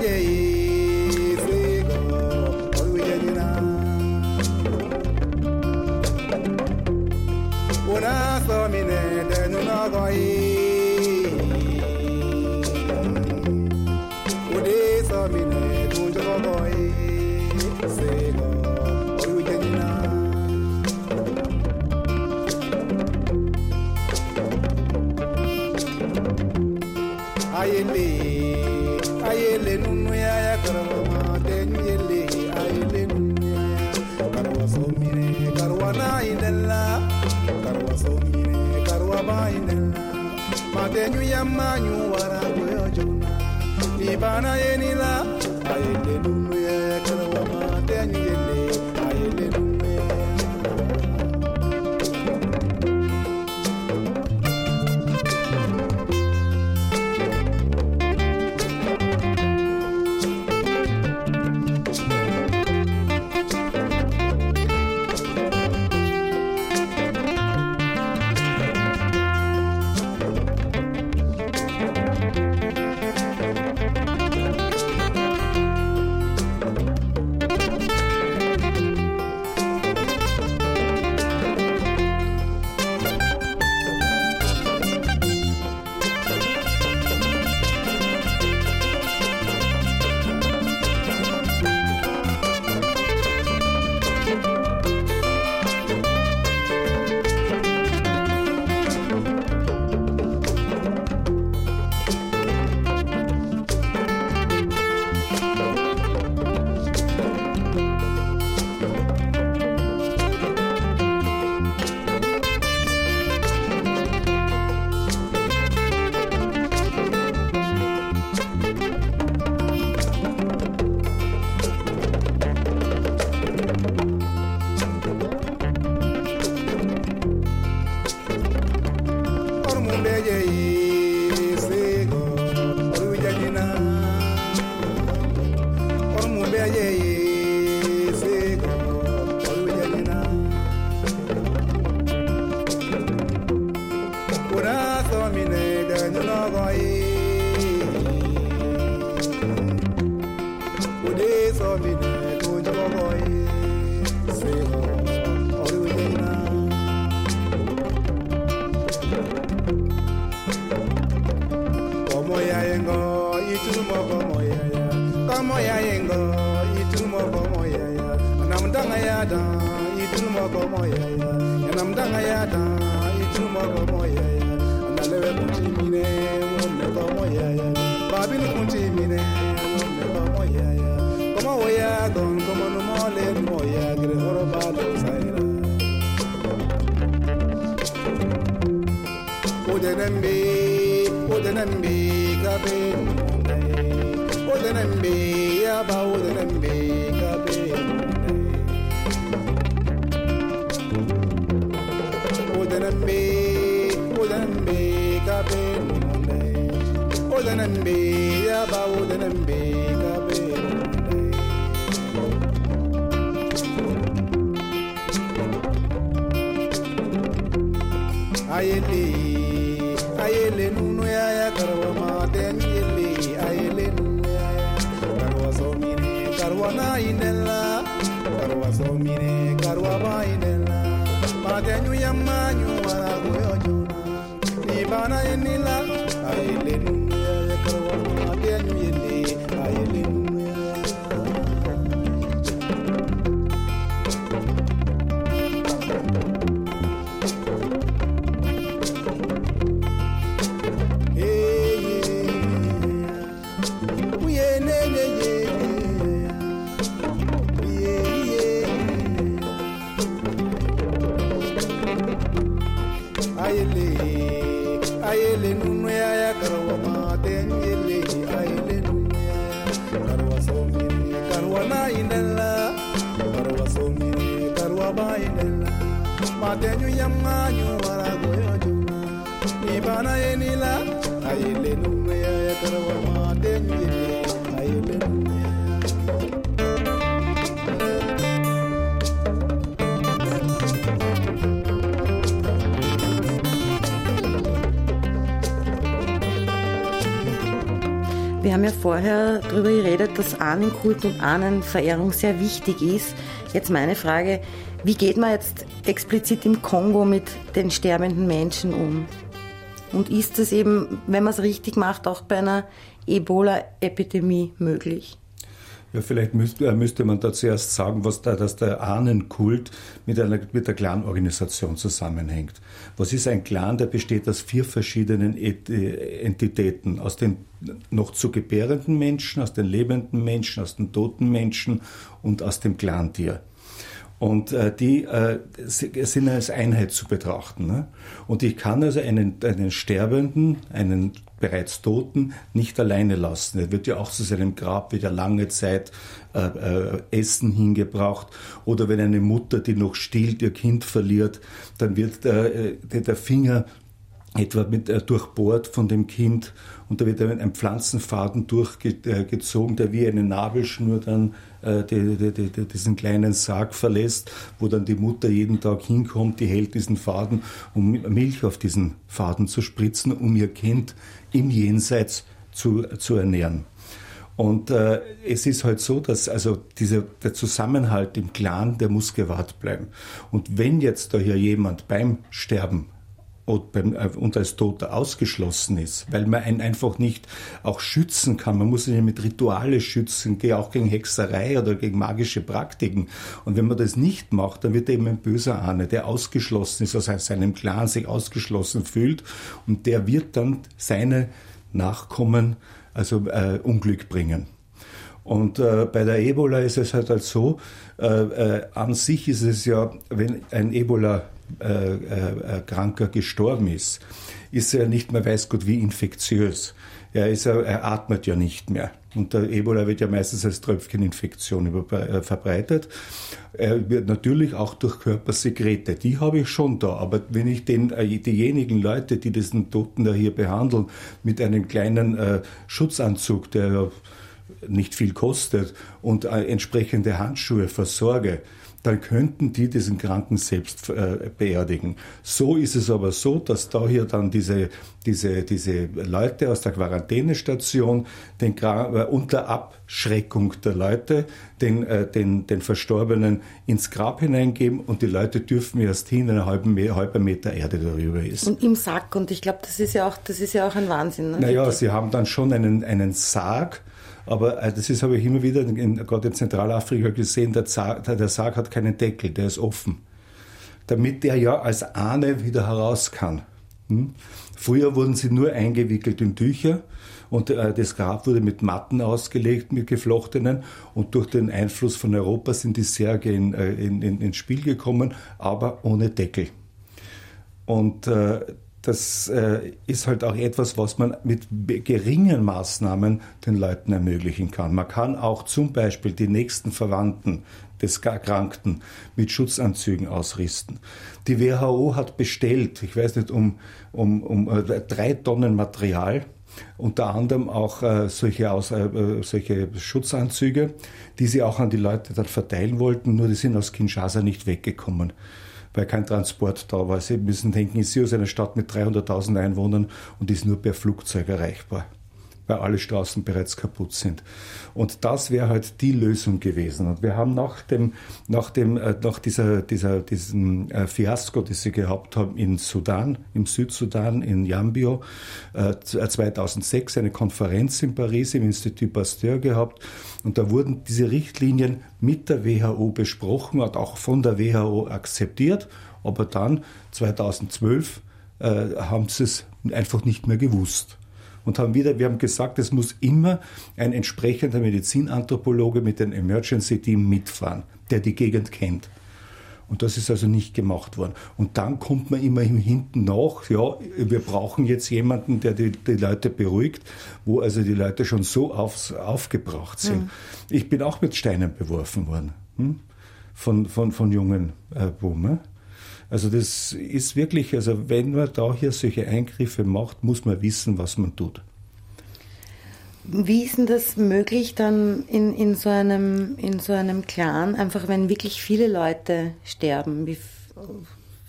Yeye y bainella, karwa somine, karwa bainella, madenyu yamma ma den yu yamanyu wala go yo juna ni bana yenila ayele nunu ya karwa ma den yele ayele ya Wir haben ja vorher darüber geredet, dass Ahnenkult und Ahnenverehrung sehr wichtig ist. Jetzt meine Frage, wie geht man jetzt explizit im Kongo mit den sterbenden Menschen um? Und ist es eben, wenn man es richtig macht, auch bei einer Ebola-Epidemie möglich? Ja, vielleicht müsste, müsste man da zuerst sagen, was da, dass der Ahnenkult mit, einer, mit der Clanorganisation zusammenhängt. Was ist ein Clan? Der besteht aus vier verschiedenen Entitäten. Aus den noch zu gebärenden Menschen, aus den lebenden Menschen, aus den toten Menschen und aus dem Clantier. Und äh, die äh, sind als Einheit zu betrachten. Ne? Und ich kann also einen, einen Sterbenden, einen bereits Toten nicht alleine lassen. Er wird ja auch zu seinem Grab wieder lange Zeit äh, äh, Essen hingebracht. Oder wenn eine Mutter, die noch stillt, ihr Kind verliert, dann wird äh, der Finger etwa mit, äh, durchbohrt von dem Kind und da wird ein Pflanzenfaden durchgezogen, der wie eine Nabelschnur dann äh, die, die, die, diesen kleinen Sarg verlässt, wo dann die Mutter jeden Tag hinkommt, die hält diesen Faden, um Milch auf diesen Faden zu spritzen, um ihr Kind im Jenseits zu, zu ernähren. Und äh, es ist halt so, dass also dieser, der Zusammenhalt im Clan, der muss gewahrt bleiben. Und wenn jetzt da hier jemand beim Sterben und als Toter ausgeschlossen ist, weil man einen einfach nicht auch schützen kann. Man muss ihn mit Rituale schützen, auch gegen Hexerei oder gegen magische Praktiken. Und wenn man das nicht macht, dann wird eben ein böser Ahne, der ausgeschlossen ist, aus seinem Clan sich ausgeschlossen fühlt und der wird dann seine Nachkommen also äh, Unglück bringen. Und äh, bei der Ebola ist es halt, halt so, äh, äh, an sich ist es ja, wenn ein Ebola äh, äh, Kranker gestorben ist, ist er nicht mehr weiß Gott wie infektiös. Er, ist, er atmet ja nicht mehr. Und der Ebola wird ja meistens als Tröpfcheninfektion äh, verbreitet. Er wird natürlich auch durch Körpersekrete. Die habe ich schon da. Aber wenn ich den, äh, diejenigen Leute, die diesen Toten da hier behandeln, mit einem kleinen äh, Schutzanzug, der nicht viel kostet, und äh, entsprechende Handschuhe versorge, dann könnten die diesen Kranken selbst äh, beerdigen. So ist es aber so, dass da hier dann diese, diese, diese Leute aus der Quarantänestation den, äh, unter Abschreckung der Leute den, äh, den, den Verstorbenen ins Grab hineingeben und die Leute dürfen erst hin, wenn ein halben, halber Meter Erde darüber ist. Und im Sack und ich glaube, das ist ja auch, das ist ja auch ein Wahnsinn. Ne? Naja, sie haben dann schon einen, einen Sarg, Aber äh, das ist, habe ich immer wieder in, gerade in Zentralafrika gesehen, der, Sarg, der Sarg hat keinen Deckel, der ist offen. Damit der ja als Ahne wieder heraus kann. Hm? Früher wurden sie nur eingewickelt in Tücher und äh, das Grab wurde mit Matten ausgelegt, mit geflochtenen und durch den Einfluss von Europa sind die Särge in, äh, in, in, ins Spiel gekommen, aber ohne Deckel. Und äh, das äh, ist halt auch etwas, was man mit geringen Maßnahmen den Leuten ermöglichen kann. Man kann auch zum Beispiel die nächsten Verwandten des Erkrankten mit Schutzanzügen ausrüsten. Die WHO hat bestellt, ich weiß nicht, um, um, um äh, drei Tonnen Material, unter anderem auch äh, solche, Aus, äh, solche Schutzanzüge, die sie auch an die Leute dann verteilen wollten, nur die sind aus Kinshasa nicht weggekommen weil kein Transport da war. Sie müssen denken, ist sie aus einer Stadt mit 300.000 Einwohnern und ist nur per Flugzeug erreichbar weil alle Straßen bereits kaputt sind. Und das wäre halt die Lösung gewesen. Und wir haben nach dem, nach dem, äh, nach dieser, dieser, diesem äh, Fiasko, das sie gehabt haben in Sudan, im Südsudan, in Yambio, äh, 2006 eine Konferenz in Paris im Institut Pasteur gehabt. Und da wurden diese Richtlinien mit der WHO besprochen und auch von der WHO akzeptiert. Aber dann, 2012, äh, haben sie es einfach nicht mehr gewusst und haben wieder, wir haben gesagt, es muss immer ein entsprechender Medizinanthropologe mit dem Emergency Team mitfahren, der die Gegend kennt. Und das ist also nicht gemacht worden. Und dann kommt man immer hinten nach, ja, wir brauchen jetzt jemanden, der die, die Leute beruhigt, wo also die Leute schon so aufs, aufgebracht sind. Mhm. Ich bin auch mit Steinen beworfen worden hm? von, von, von jungen äh, Buben. Also das ist wirklich, also wenn man da hier solche Eingriffe macht, muss man wissen, was man tut. Wie ist denn das möglich dann in, in, so einem, in so einem Clan, einfach wenn wirklich viele Leute sterben, wie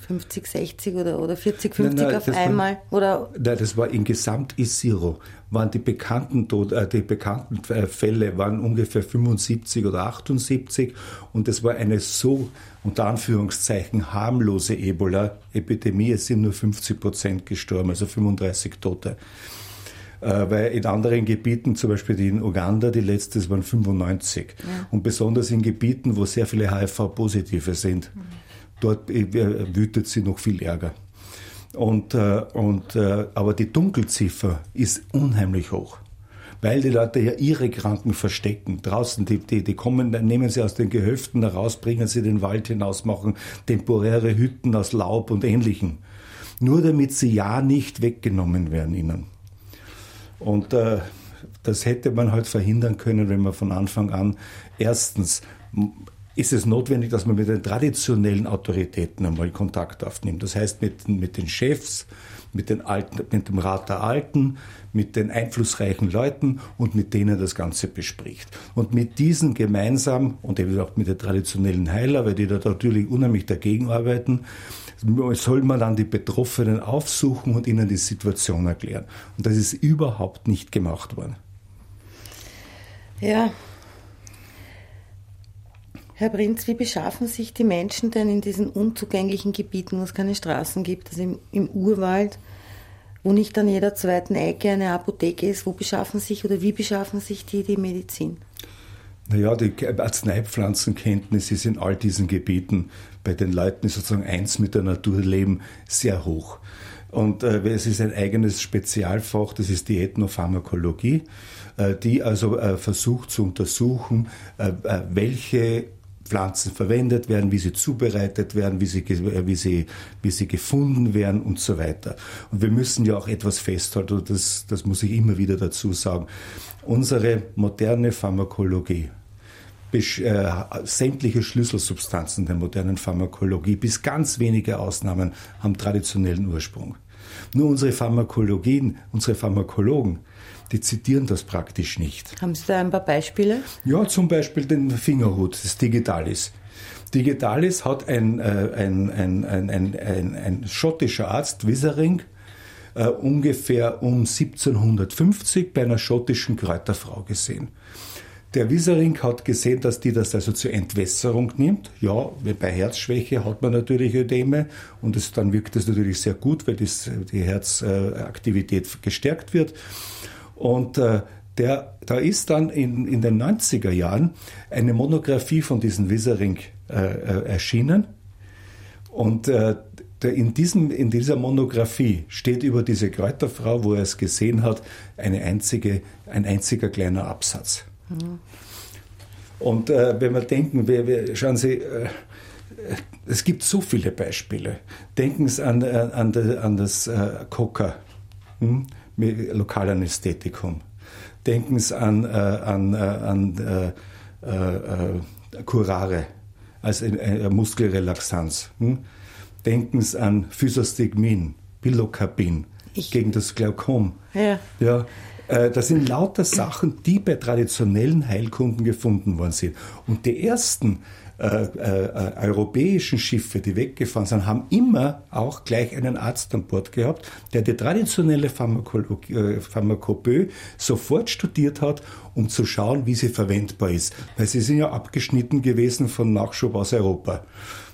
50, 60 oder, oder 40, 50 nein, nein, auf einmal? War, oder? Nein, das war in Gesamt Isiro, waren die bekannten, Tod, äh, die bekannten äh, Fälle waren ungefähr 75 oder 78 und das war eine so unter Anführungszeichen harmlose Ebola-Epidemie. Es sind nur 50 Prozent gestorben, also 35 Tote. Äh, weil in anderen Gebieten, zum Beispiel in Uganda, die letzte waren 95. Ja. Und besonders in Gebieten, wo sehr viele HIV-Positive sind, mhm. dort äh, wütet sie noch viel Ärger. Und, äh, und, aber die Dunkelziffer ist unheimlich hoch weil die Leute ja ihre Kranken verstecken. Draußen, die, die, die kommen, nehmen sie aus den Gehöften heraus, bringen sie den Wald hinaus, machen temporäre Hütten aus Laub und Ähnlichem. Nur damit sie ja nicht weggenommen werden ihnen. Und äh, das hätte man halt verhindern können, wenn man von Anfang an erstens ist es notwendig, dass man mit den traditionellen Autoritäten einmal Kontakt aufnimmt. Das heißt mit, mit den Chefs, mit, den Alten, mit dem Rat der Alten, mit den einflussreichen Leuten und mit denen das Ganze bespricht. Und mit diesen gemeinsam und eben auch mit den traditionellen Heiler, weil die da natürlich unheimlich dagegen arbeiten, soll man dann die Betroffenen aufsuchen und ihnen die Situation erklären. Und das ist überhaupt nicht gemacht worden. Ja. Herr Prinz, wie beschaffen sich die Menschen denn in diesen unzugänglichen Gebieten, wo es keine Straßen gibt, also im, im Urwald, wo nicht an jeder zweiten Ecke eine Apotheke ist, wo beschaffen sich oder wie beschaffen sich die die Medizin? Naja, die Arzneipflanzenkenntnis ist in all diesen Gebieten bei den Leuten, die sozusagen eins mit der Natur leben, sehr hoch. Und äh, es ist ein eigenes Spezialfach, das ist die Ethnopharmakologie, äh, die also äh, versucht zu untersuchen, äh, äh, welche Pflanzen verwendet werden, wie sie zubereitet werden, wie sie, äh, wie sie, wie sie gefunden werden und so weiter. Und wir müssen ja auch etwas festhalten, das, das muss ich immer wieder dazu sagen. Unsere moderne Pharmakologie, äh, sämtliche Schlüsselsubstanzen der modernen Pharmakologie, bis ganz wenige Ausnahmen, haben traditionellen Ursprung. Nur unsere Pharmakologien, unsere Pharmakologen, die zitieren das praktisch nicht. Haben Sie da ein paar Beispiele? Ja, zum Beispiel den Fingerhut, das Digitalis. Digitalis hat ein, äh, ein, ein, ein, ein, ein, ein schottischer Arzt, Wissering, äh, ungefähr um 1750 bei einer schottischen Kräuterfrau gesehen. Der Wiesering hat gesehen, dass die das also zur Entwässerung nimmt. Ja, bei Herzschwäche hat man natürlich Ödeme und es, dann wirkt es natürlich sehr gut, weil das, die Herzaktivität gestärkt wird. Und äh, der, da ist dann in, in den 90er Jahren eine Monographie von diesem Wissering äh, äh, erschienen. Und äh, in, diesem, in dieser Monographie steht über diese Kräuterfrau, wo er es gesehen hat, eine einzige, ein einziger kleiner Absatz. Mhm. Und äh, wenn wir denken, wir, wir, schauen Sie, äh, es gibt so viele Beispiele. Denken Sie an, äh, an, an das äh, Coca, hm? Lokalanästhetikum. Denken Sie an, äh, an, äh, an äh, Curare als Muskelrelaxanz. Hm? Denken Sie an Physostigmin, Pilocarpin gegen das Glaukom. Ja. ja. Das sind lauter Sachen, die bei traditionellen Heilkunden gefunden worden sind. Und die ersten äh, äh, europäischen Schiffe, die weggefahren sind, haben immer auch gleich einen Arzt an Bord gehabt, der die traditionelle Pharmakologie, äh, Pharmakopö sofort studiert hat, um zu schauen, wie sie verwendbar ist. Weil sie sind ja abgeschnitten gewesen von Nachschub aus Europa.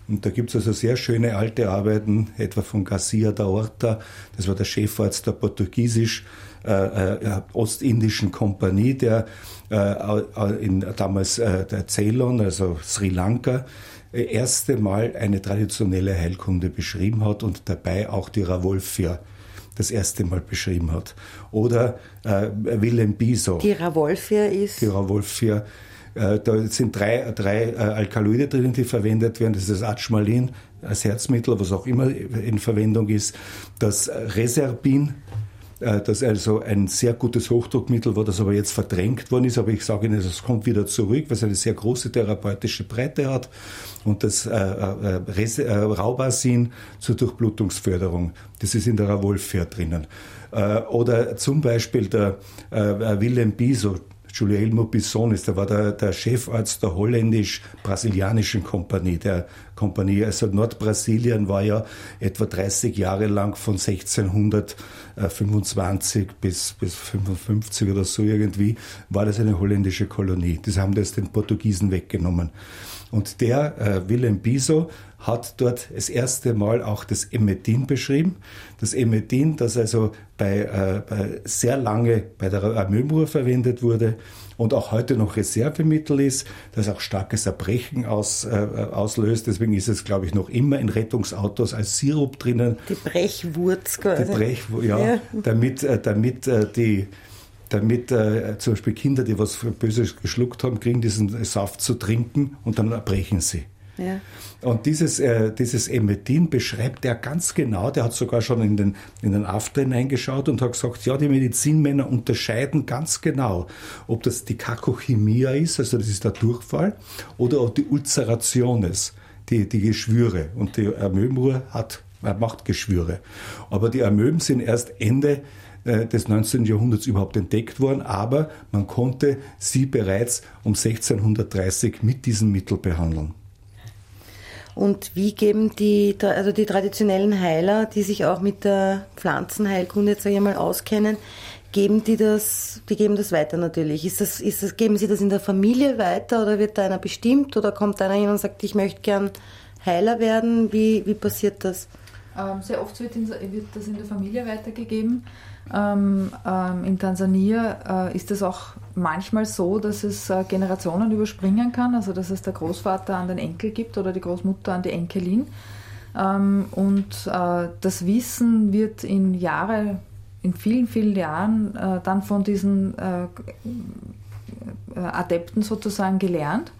Und da gibt es also sehr schöne alte Arbeiten, etwa von Garcia da Horta, das war der Chefarzt der portugiesisch äh, äh, ostindischen Kompanie, der äh, in damals äh, der Ceylon, also Sri Lanka, äh, erste Mal eine traditionelle Heilkunde beschrieben hat und dabei auch die Ravolfia das erste Mal beschrieben hat. Oder äh, Willem Biso. Die Ravolfia ist? Die Ravolfia. Äh, da sind drei, drei äh, Alkaloide drin, die verwendet werden. Das ist das Atschmalin als Herzmittel, was auch immer in Verwendung ist. Das Reserbin, äh, das also ein sehr gutes Hochdruckmittel war, das aber jetzt verdrängt worden ist. Aber ich sage Ihnen, es kommt wieder zurück, weil es eine sehr große therapeutische Breite hat. Und das Raubasin zur Durchblutungsförderung, das ist in der Ravolfia drinnen. Oder zum Beispiel der Willem Biso, Giulielmo Bissonis, der war der, der Chefarzt der holländisch-brasilianischen Kompanie, der Kompanie. Also Nordbrasilien war ja etwa 30 Jahre lang von 1625 bis, bis 55 oder so irgendwie, war das eine holländische Kolonie. Das haben das den Portugiesen weggenommen. Und der äh, Willem Biso hat dort das erste Mal auch das Emetin beschrieben. Das Emetin, das also bei, äh, bei sehr lange bei der Amömur verwendet wurde und auch heute noch Reservemittel ist, das auch starkes Erbrechen aus, äh, auslöst. Deswegen ist es, glaube ich, noch immer in Rettungsautos als Sirup drinnen. Die Brechwurz quasi. Die Brechwurz, ja, ja. damit, äh, damit äh, die damit äh, zum Beispiel Kinder, die was Böses geschluckt haben, kriegen diesen Saft zu trinken und dann erbrechen sie. Und dieses, äh, dieses Emetin beschreibt er ganz genau. Der hat sogar schon in den, in den After hineingeschaut und hat gesagt, ja, die Medizinmänner unterscheiden ganz genau, ob das die Kakochemia ist, also das ist der Durchfall, oder auch die Ulcerationes, die, die Geschwüre. Und die Amöbenruhr hat, macht Geschwüre. Aber die Amöben sind erst Ende äh, des 19. Jahrhunderts überhaupt entdeckt worden, aber man konnte sie bereits um 1630 mit diesem Mittel behandeln. Und wie geben die, also die traditionellen Heiler, die sich auch mit der Pflanzenheilkunde, jetzt mal, auskennen, geben die das, die geben das weiter natürlich. Ist das, ist das, geben sie das in der Familie weiter oder wird da einer bestimmt oder kommt einer hin und sagt, ich möchte gern Heiler werden? Wie, wie passiert das? Ähm, sehr oft wird, das in der Familie weitergegeben. Ähm, ähm, in Tansania äh, ist es auch manchmal so, dass es äh, Generationen überspringen kann, also dass es der Großvater an den Enkel gibt oder die Großmutter an die Enkelin. Ähm, und äh, das Wissen wird in Jahre, in vielen, vielen Jahren äh, dann von diesen äh, äh, Adepten sozusagen gelernt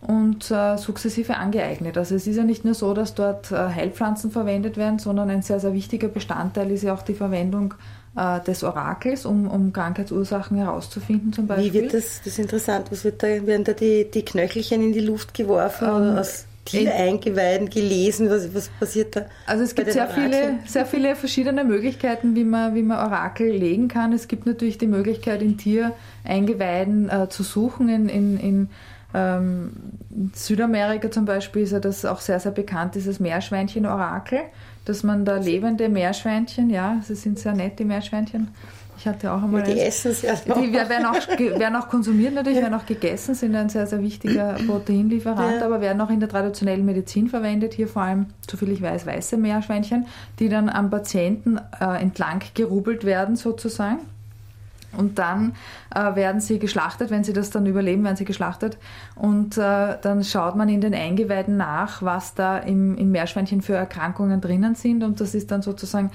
und äh, sukzessive angeeignet. Also es ist ja nicht nur so, dass dort äh, Heilpflanzen verwendet werden, sondern ein sehr, sehr wichtiger Bestandteil ist ja auch die Verwendung äh, des Orakels, um, um Krankheitsursachen herauszufinden zum Beispiel. Wie wird das, das ist interessant, was wird da, werden da die, die Knöchelchen in die Luft geworfen ähm, oder aus Tiereingeweiden gelesen, was, was passiert da? Also es gibt sehr viele, sehr viele verschiedene Möglichkeiten, wie man, wie man Orakel legen kann. Es gibt natürlich die Möglichkeit, in Tiereingeweiden äh, zu suchen, in, in, in ähm, Südamerika zum Beispiel ist ja das auch sehr, sehr bekannt, dieses Meerschweinchen-Orakel dass man da lebende Meerschweinchen, ja, sie sind sehr nett, die Meerschweinchen. Ich hatte auch einmal. Ja, die essen sie ja Die werden auch, werden auch konsumiert natürlich, ja. werden auch gegessen, sind ein sehr, sehr wichtiger Proteinlieferant, ja. aber werden auch in der traditionellen Medizin verwendet. Hier vor allem, soviel ich weiß, weiße Meerschweinchen, die dann am Patienten äh, entlang gerubbelt werden sozusagen. Und dann äh, werden sie geschlachtet, wenn sie das dann überleben, werden sie geschlachtet. Und äh, dann schaut man in den Eingeweiden nach, was da im, im Meerschweinchen für Erkrankungen drinnen sind. Und das ist dann sozusagen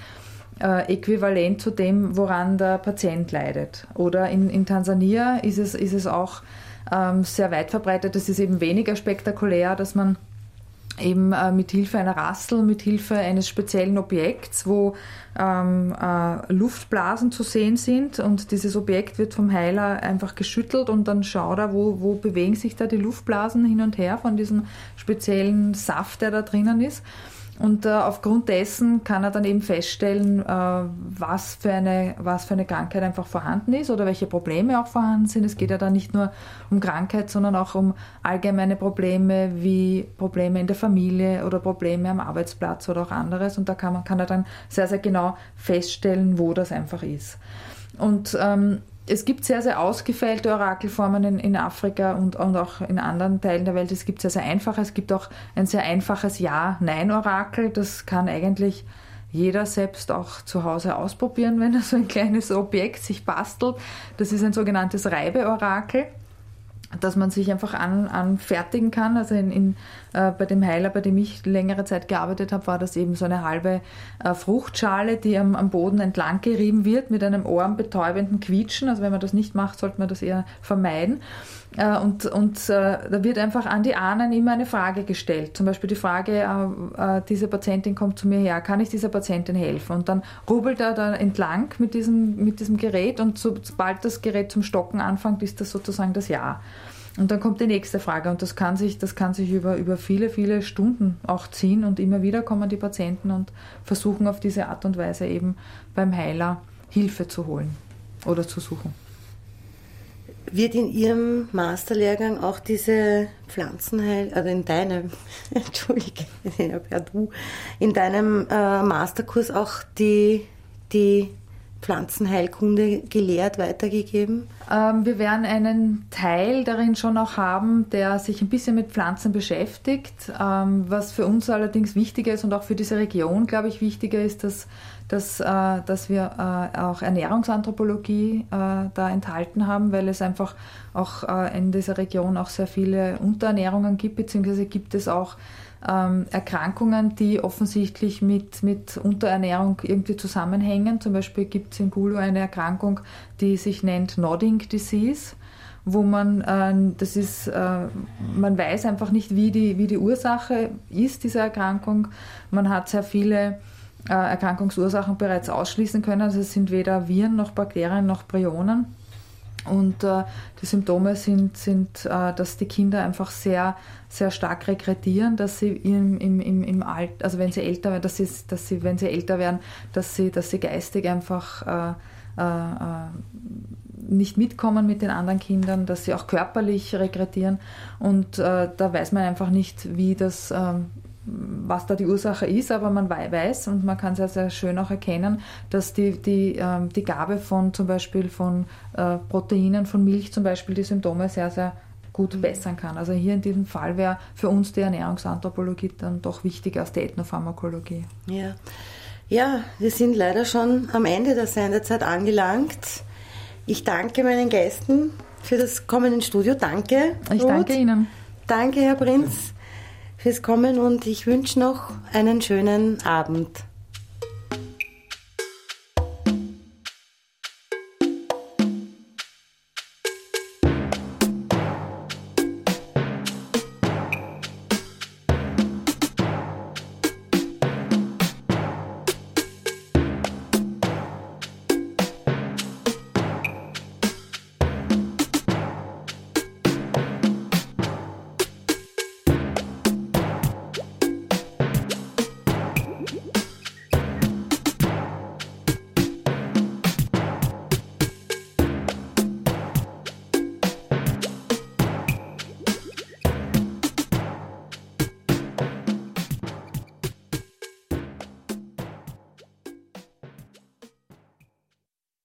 äh, äquivalent zu dem, woran der Patient leidet. Oder in, in Tansania ist es, ist es auch ähm, sehr weit verbreitet. Das ist eben weniger spektakulär, dass man eben äh, mit Hilfe einer Rassel, mit Hilfe eines speziellen Objekts, wo ähm, äh, Luftblasen zu sehen sind und dieses Objekt wird vom Heiler einfach geschüttelt und dann schaut er, wo, wo bewegen sich da die Luftblasen hin und her von diesem speziellen Saft, der da drinnen ist. Und äh, aufgrund dessen kann er dann eben feststellen, äh, was, für eine, was für eine Krankheit einfach vorhanden ist oder welche Probleme auch vorhanden sind. Es geht ja dann nicht nur um Krankheit, sondern auch um allgemeine Probleme wie Probleme in der Familie oder Probleme am Arbeitsplatz oder auch anderes. Und da kann, man, kann er dann sehr, sehr genau feststellen, wo das einfach ist. Und ähm, es gibt sehr, sehr ausgefeilte Orakelformen in, in Afrika und, und, auch in anderen Teilen der Welt. Es gibt sehr, sehr einfache. Es gibt auch ein sehr einfaches Ja-Nein-Orakel. Das kann eigentlich jeder selbst auch zu Hause ausprobieren, wenn er so ein kleines Objekt sich bastelt. Das ist ein sogenanntes Reibeorakel dass man sich einfach an, anfertigen kann. Also in, in, äh, bei dem Heiler, bei dem ich längere Zeit gearbeitet habe, war das eben so eine halbe äh, Fruchtschale, die am, am, Boden entlang gerieben wird mit einem ohrenbetäubenden Quietschen. Also wenn man das nicht macht, sollte man das eher vermeiden. Äh, und, und äh, da wird einfach an die Ahnen immer eine Frage gestellt. Zum Beispiel die Frage, äh, diese Patientin kommt zu mir her, kann ich dieser Patientin helfen? Und dann rubbelt er da entlang mit diesem, mit diesem Gerät und sobald das Gerät zum Stocken anfängt, ist das sozusagen das Ja. Und dann kommt die nächste Frage und das kann sich, das kann sich über, über viele, viele Stunden auch ziehen und immer wieder kommen die Patienten und versuchen auf diese Art und Weise eben beim Heiler Hilfe zu holen oder zu suchen. Wird in Ihrem Masterlehrgang auch diese Pflanzenheil, also in deinem, (laughs) du, in deinem äh, Masterkurs auch die, die Pflanzenheilkunde gelehrt, weitergegeben? Ähm, wir werden einen Teil darin schon auch haben, der sich ein bisschen mit Pflanzen beschäftigt. Ähm, was für uns allerdings wichtiger ist und auch für diese Region, glaube ich, wichtiger ist, dass dass, äh, dass wir äh, auch Ernährungsanthropologie äh, da enthalten haben, weil es einfach auch äh, in dieser Region auch sehr viele Unterernährungen gibt, beziehungsweise gibt es auch ähm, Erkrankungen, die offensichtlich mit, mit Unterernährung irgendwie zusammenhängen. Zum Beispiel gibt es in Gulu eine Erkrankung, die sich nennt Nodding Disease wo man, äh, das ist, äh, man weiß einfach nicht, wie die, wie die Ursache ist dieser Erkrankung. Man hat sehr viele äh, Erkrankungsursachen bereits ausschließen können. Also es sind weder Viren noch Bakterien noch Prionen. Und äh, die Symptome sind, sind äh, dass die Kinder einfach sehr, sehr stark regredieren, dass sie im, im, im, im Alt, also wenn sie älter werden, dass sie, dass sie, wenn sie älter werden, dass sie, dass sie geistig einfach äh, äh, äh nicht mitkommen mit den anderen Kindern, dass sie auch körperlich regredieren. Und äh, da weiß man einfach nicht, wie das ähm, was da die Ursache ist, aber man weiß und man kann sehr, sehr schön auch erkennen, dass die, die, ähm, die Gabe von zum Beispiel von äh, Proteinen, von Milch zum Beispiel die Symptome sehr, sehr gut mhm. bessern kann. Also hier in diesem Fall wäre für uns die Ernährungsanthropologie dann doch wichtiger als die Ethnopharmakologie. Ja. ja, wir sind leider schon am Ende der Sendezeit angelangt. Ich danke meinen Gästen für das Kommen ins Studio. Danke. Ich Ruth. danke Ihnen. Danke, Herr Prinz fürs Kommen und ich wünsche noch einen schönen Abend.